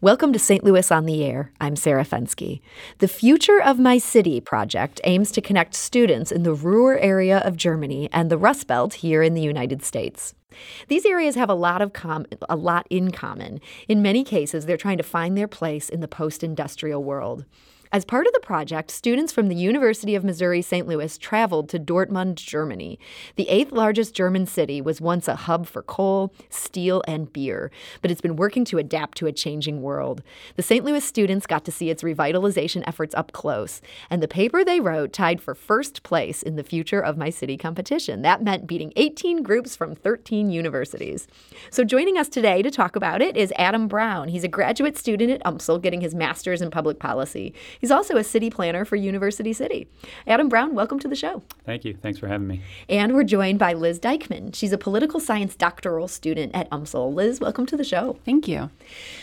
Welcome to St. Louis on the Air. I'm Sarah Fenske. The Future of My City project aims to connect students in the Ruhr area of Germany and the Rust Belt here in the United States. These areas have a lot of com- a lot in common. In many cases, they're trying to find their place in the post-industrial world. As part of the project, students from the University of Missouri St. Louis traveled to Dortmund, Germany. The eighth largest German city was once a hub for coal, steel, and beer, but it's been working to adapt to a changing world. The St. Louis students got to see its revitalization efforts up close, and the paper they wrote tied for first place in the Future of My City competition. That meant beating 18 groups from 13 universities. So joining us today to talk about it is Adam Brown. He's a graduate student at UMSL getting his master's in public policy. He's also a city planner for University City. Adam Brown, welcome to the show. Thank you. Thanks for having me. And we're joined by Liz Dykman. She's a political science doctoral student at UMSL. Liz, welcome to the show. Thank you.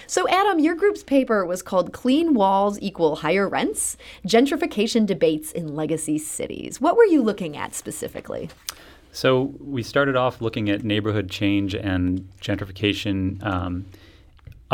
So, Adam, your group's paper was called Clean Walls Equal Higher Rents Gentrification Debates in Legacy Cities. What were you looking at specifically? So, we started off looking at neighborhood change and gentrification. Um,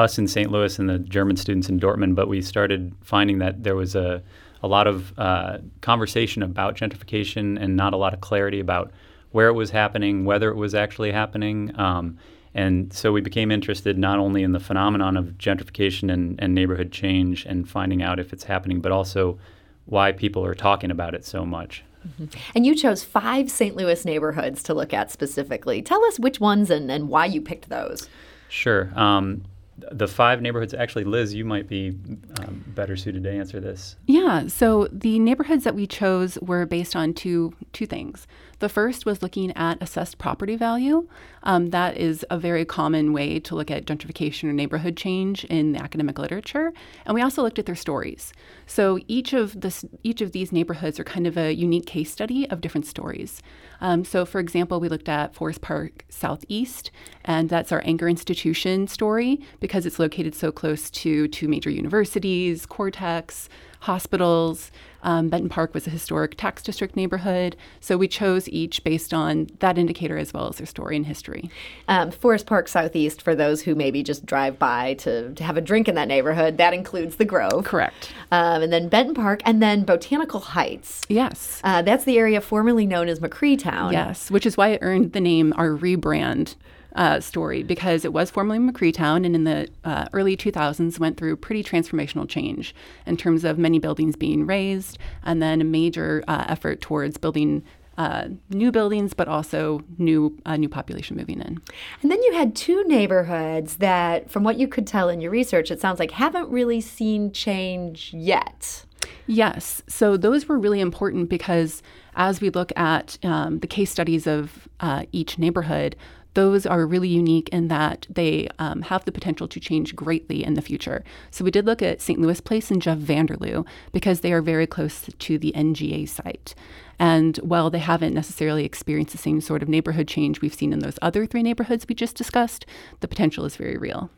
us in St. Louis and the German students in Dortmund, but we started finding that there was a, a lot of uh, conversation about gentrification and not a lot of clarity about where it was happening, whether it was actually happening. Um, and so we became interested not only in the phenomenon of gentrification and, and neighborhood change and finding out if it's happening, but also why people are talking about it so much. Mm-hmm. And you chose five St. Louis neighborhoods to look at specifically. Tell us which ones and, and why you picked those. Sure. Um, the five neighborhoods. Actually, Liz, you might be um, better suited to answer this. Yeah. So the neighborhoods that we chose were based on two two things. The first was looking at assessed property value. Um, that is a very common way to look at gentrification or neighborhood change in the academic literature. And we also looked at their stories. So each of this, each of these neighborhoods are kind of a unique case study of different stories. Um, so, for example, we looked at Forest Park Southeast, and that's our anchor institution story because it's located so close to two major universities, Cortex, hospitals. Um, Benton Park was a historic tax district neighborhood. So we chose each based on that indicator as well as their story and history. Um, Forest Park Southeast, for those who maybe just drive by to, to have a drink in that neighborhood, that includes the Grove. Correct. Um, and then Benton Park, and then Botanical Heights. Yes. Uh, that's the area formerly known as McRee Town. Yes, which is why it earned the name, our rebrand uh, story because it was formerly McRee Town and in the uh, early 2000s went through pretty transformational change in terms of many buildings being razed and then a major uh, effort towards building uh, new buildings, but also new uh, new population moving in. And then you had two neighborhoods that, from what you could tell in your research, it sounds like haven't really seen change yet. Yes, so those were really important because as we look at um, the case studies of uh, each neighborhood, those are really unique in that they um, have the potential to change greatly in the future. So we did look at St. Louis Place and JeffVanderLou because they are very close to the NGA site. And while they haven't necessarily experienced the same sort of neighborhood change we've seen in those other three neighborhoods we just discussed, the potential is very real.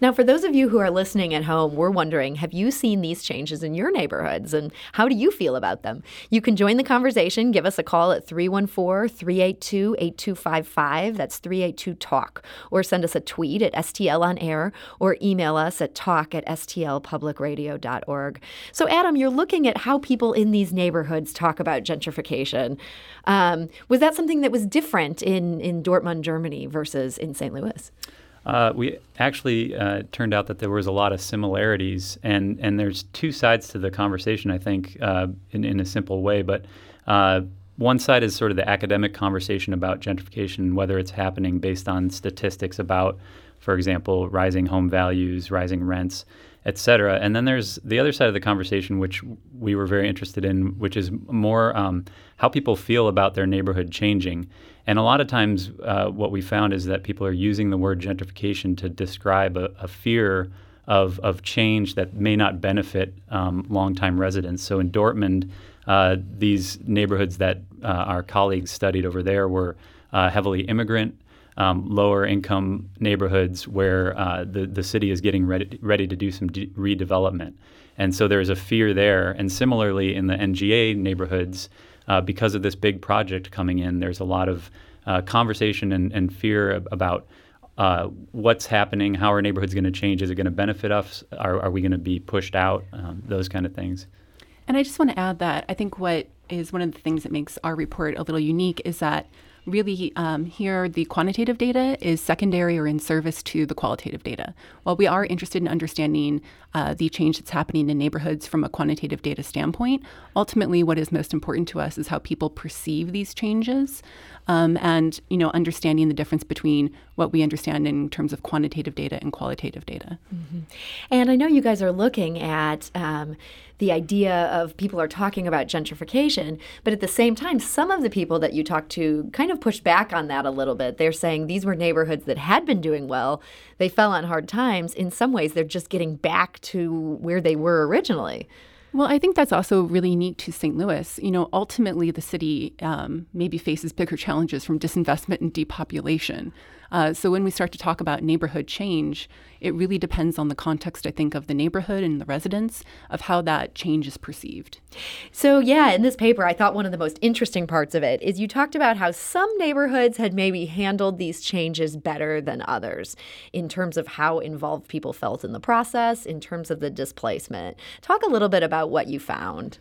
Now, for those of you who are listening at home, we're wondering have you seen these changes in your neighborhoods and how do you feel about them? You can join the conversation. Give us a call at 314 382 8255. That's 382 Talk. Or send us a tweet at STL on air or email us at talk at stlpublicradio.org. So, Adam, you're looking at how people in these neighborhoods talk about gentrification. Um, was that something that was different in, in Dortmund, Germany versus in St. Louis? Uh, we actually uh, turned out that there was a lot of similarities, and, and there's two sides to the conversation, I think, uh, in, in a simple way. But uh, one side is sort of the academic conversation about gentrification, whether it's happening based on statistics about, for example, rising home values, rising rents, et cetera. And then there's the other side of the conversation, which we were very interested in, which is more um, how people feel about their neighborhood changing. And a lot of times, uh, what we found is that people are using the word gentrification to describe a, a fear of, of change that may not benefit um, longtime residents. So in Dortmund, uh, these neighborhoods that uh, our colleagues studied over there were uh, heavily immigrant um, lower income neighborhoods where uh, the, the city is getting ready, ready to do some de- redevelopment. And so there's a fear there. And similarly, in the NGA neighborhoods, uh, because of this big project coming in, there's a lot of uh, conversation and, and fear about uh, what's happening, how our neighborhood's going to change, is it going to benefit us, are, are we going to be pushed out, um, those kind of things. And I just want to add that I think what is one of the things that makes our report a little unique is that really um, here the quantitative data is secondary or in service to the qualitative data. While we are interested in understanding uh, the change that's happening in neighborhoods from a quantitative data standpoint, ultimately what is most important to us is how people perceive these changes um, and you know understanding the difference between what we understand in terms of quantitative data and qualitative data. Mm-hmm. And I know you guys are looking at um, the idea of people are talking about gentrification, but at the same time, some of the people that you talk to kind of push back on that a little bit. They're saying these were neighborhoods that had been doing well, they fell on hard times. In some ways, they're just getting back to where they were originally. Well, I think that's also really unique to St. Louis. You know, ultimately, the city um, maybe faces bigger challenges from disinvestment and depopulation. Uh, so when we start to talk about neighborhood change, it really depends on the context, I think, of the neighborhood and the residents of how that change is perceived. So, yeah, in this paper, I thought one of the most interesting parts of it is you talked about how some neighborhoods had maybe handled these changes better than others in terms of how involved people felt in the process, in terms of the displacement. Talk a little bit about what you found.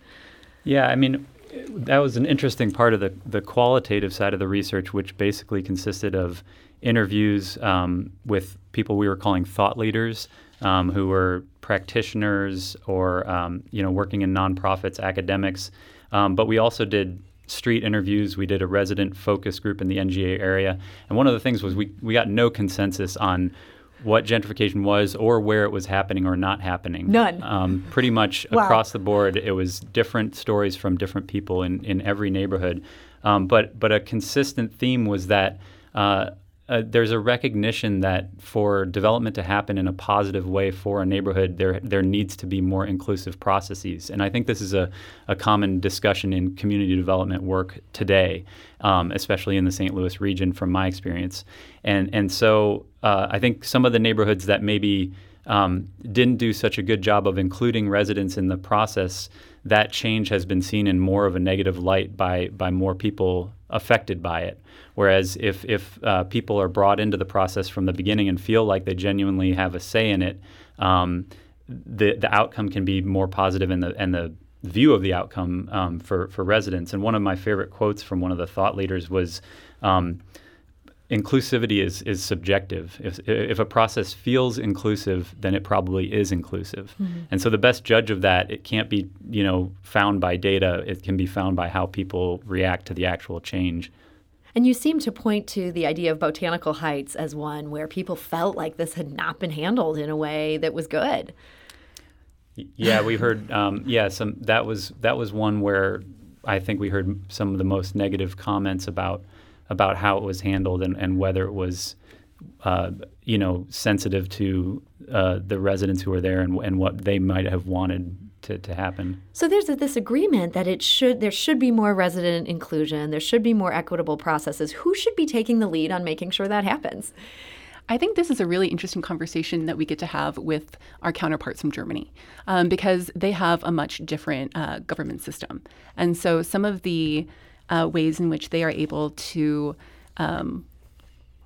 Yeah, I mean, that was an interesting part of the, the qualitative side of the research, which basically consisted of interviews um, with people we were calling thought leaders, um, who were practitioners or um, you know working in nonprofits, academics. Um, but we also did street interviews. We did a resident focus group in the NGA area, and one of the things was we we got no consensus on what gentrification was or where it was happening or not happening. None. Um, pretty much wow. across the board, it was different stories from different people in, in every neighborhood. Um, but but a consistent theme was that uh, uh, there's a recognition that for development to happen in a positive way for a neighborhood, there there needs to be more inclusive processes, and I think this is a, a common discussion in community development work today, um, especially in the St. Louis region, from my experience, and and so uh, I think some of the neighborhoods that maybe um, didn't do such a good job of including residents in the process, that change has been seen in more of a negative light by by more people affected by it. Whereas if if uh, people are brought into the process from the beginning and feel like they genuinely have a say in it, um, the the outcome can be more positive and the and the view of the outcome um, for for residents. And one of my favorite quotes from one of the thought leaders was. Um, inclusivity is is subjective. If if a process feels inclusive, then it probably is inclusive. Mm-hmm. And so the best judge of that, it can't be you know found by data. It can be found by how people react to the actual change. And you seem to point to the idea of Botanical Heights as one where people felt like this had not been handled in a way that was good. Yeah, we heard. Um, yeah, some that was that was one where I think we heard some of the most negative comments about about how it was handled and, and whether it was, uh, you know, sensitive to uh, the residents who were there and, and what they might have wanted to, to happen. So there's a, this agreement that it should there should be more resident inclusion, there should be more equitable processes. Who should be taking the lead on making sure that happens? I think this is a really interesting conversation that we get to have with our counterparts from Germany um, because they have a much different uh, government system. And so some of the uh, ways in which they are able to, um,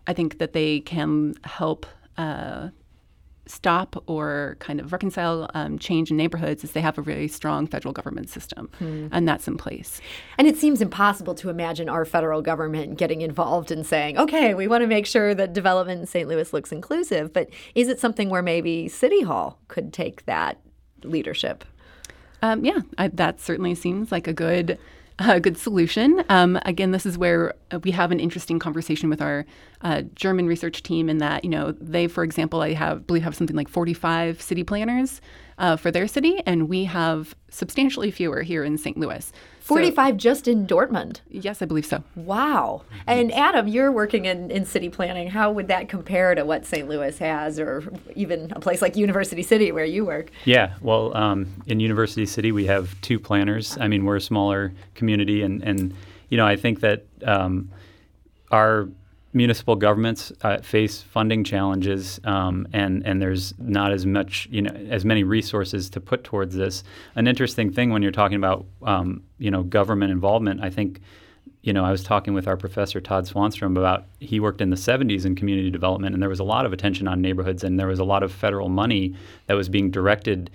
I think that they can help uh, stop or kind of reconcile um, change in neighborhoods is they have a really strong federal government system, hmm. and that's in place. And it seems impossible to imagine our federal government getting involved in saying, okay, we want to make sure that development in St. Louis looks inclusive. But is it something where maybe City Hall could take that leadership? Um, yeah, I, that certainly seems like a good a good solution. Um, again, this is where we have an interesting conversation with our uh, German research team in that, you know, they, for example, I have believe have something like 45 city planners uh, for their city, and we have substantially fewer here in St. Louis. 45 so, just in Dortmund? Yes, I believe so. Wow. And Adam, you're working in, in city planning. How would that compare to what St. Louis has, or even a place like University City where you work? Yeah, well, um, in University City, we have two planners. I mean, we're a smaller community, and, and you know, I think that um, our municipal governments uh, face funding challenges, um, and and there's not as much you know as many resources to put towards this. An interesting thing when you're talking about um, you know government involvement, I think you know, I was talking with our professor Todd Swanstrom about he worked in the 70s in community development, and there was a lot of attention on neighborhoods, and there was a lot of federal money that was being directed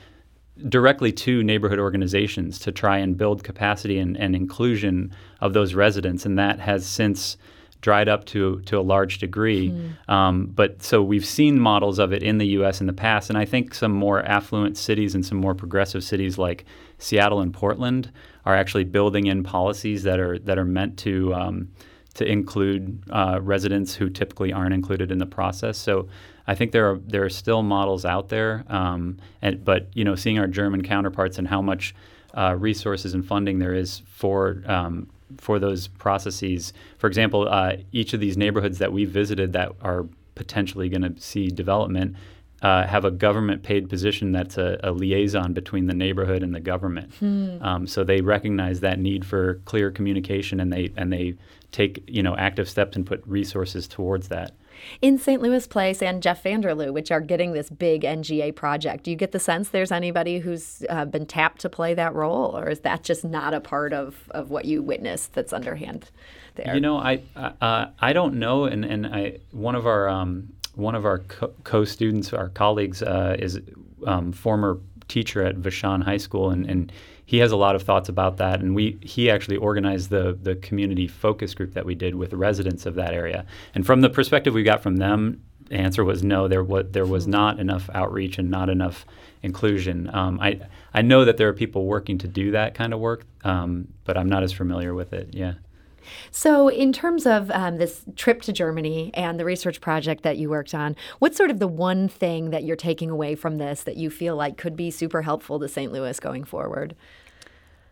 directly to neighborhood organizations to try and build capacity and, and inclusion of those residents, and that has since dried up to to a large degree. Mm. Um, but so we've seen models of it in the U.S. in the past, and I think some more affluent cities and some more progressive cities like Seattle and Portland are actually building in policies that are that are meant to um, to include uh, residents who typically aren't included in the process. So I think there are there are still models out there, um, and but you know seeing our German counterparts and how much uh, resources and funding there is for um, for those processes. For example, uh, each of these neighborhoods that we visited that are potentially going to see development uh, have a government paid position that's a, a, liaison between the neighborhood and the government. Hmm. Um, so they recognize that need for clear communication and they and they take you know active steps and put resources towards that. In St. Louis Place and JeffVanderLou, which are getting this big NGA project, do you get the sense there's anybody who's uh, been tapped to play that role, or is that just not a part of, of what you witnessed that's underhand there? You know, I uh, I don't know, and and I one of our um, one of our co students, our colleagues, uh, is um, former teacher at Vashon High School, and, and he has a lot of thoughts about that. And we he actually organized the the community focus group that we did with residents of that area. And from the perspective we got from them, the answer was no. There was there was hmm. not enough outreach and not enough inclusion. Um, I I know that there are people working to do that kind of work, um, but I'm not as familiar with it. Yeah. So, in terms of um, this trip to Germany and the research project that you worked on, what's sort of the one thing that you're taking away from this that you feel like could be super helpful to St. Louis going forward?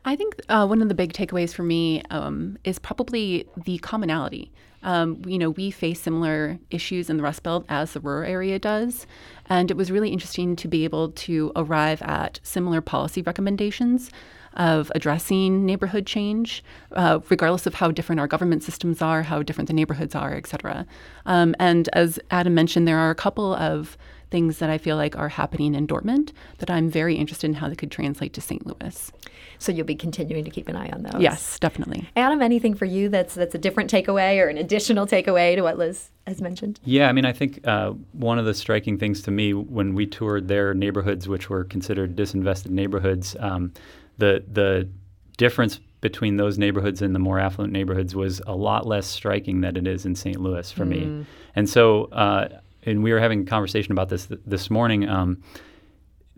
I think uh, one of the big takeaways for me um, is probably the commonality. Um, you know, we face similar issues in the Rust Belt as the Ruhr area does. And it was really interesting to be able to arrive at similar policy recommendations of addressing neighborhood change, uh, regardless of how different our government systems are, how different the neighborhoods are, et cetera. Um, and as Adam mentioned, there are a couple of things that I feel like are happening in Dortmund that I'm very interested in how they could translate to St. Louis. So you'll be continuing to keep an eye on those. Yes, definitely. Adam, anything for you that's that's a different takeaway or an additional takeaway to what Liz has mentioned? Yeah, I mean, I think uh, one of the striking things to me when we toured their neighborhoods, which were considered disinvested neighborhoods, um, the the difference between those neighborhoods and the more affluent neighborhoods was a lot less striking than it is in St. Louis for mm. me. And so, uh, and we were having a conversation about this th- this morning. Um,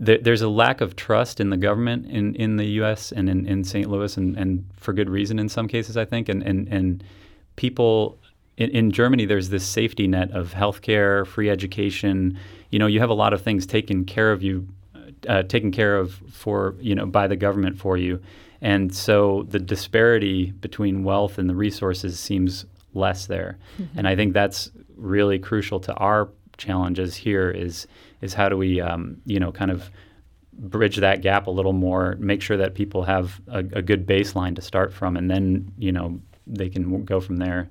th- there's a lack of trust in the government in, in the U.S. and in, in St. Louis, and, and for good reason in some cases, I think. And and, and people in, in Germany, there's this safety net of healthcare, free education. You know, you have a lot of things taken care of you uh, taken care of for you know by the government for you, and so the disparity between wealth and the resources seems less there, mm-hmm. and I think that's really crucial to our challenges here. Is is how do we um, you know kind of bridge that gap a little more, make sure that people have a, a good baseline to start from, and then you know they can go from there.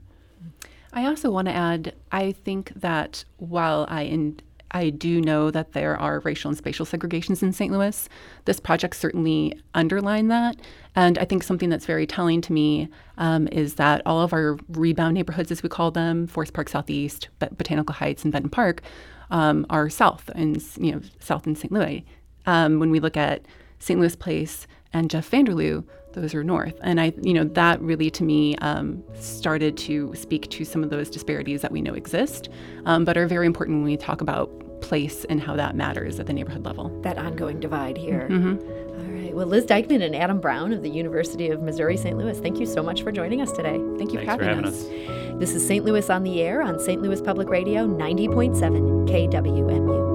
I also want to add, I think that while I in, I do know that there are racial and spatial segregations in St. Louis. This project certainly underlined that. And I think something that's very telling to me um, is that all of our rebound neighborhoods, as we call them, Forest Park Southeast, Botanical Heights, and Benton Park, um, are south and you know south in St. Louis. Um, when we look at St. Louis Place and JeffVanderLou, those are north. And I, you know, that really to me um, started to speak to some of those disparities that we know exist, um, but are very important when we talk about place and how that matters at the neighborhood level. That ongoing divide here. Mm-hmm. All right. Well, Liz Dykman and Adam Brown of the University of Missouri St. Louis, thank you so much for joining us today. Thank you for having, for having us. us. This is St. Louis on the Air on St. Louis Public Radio 90.7 KWMU.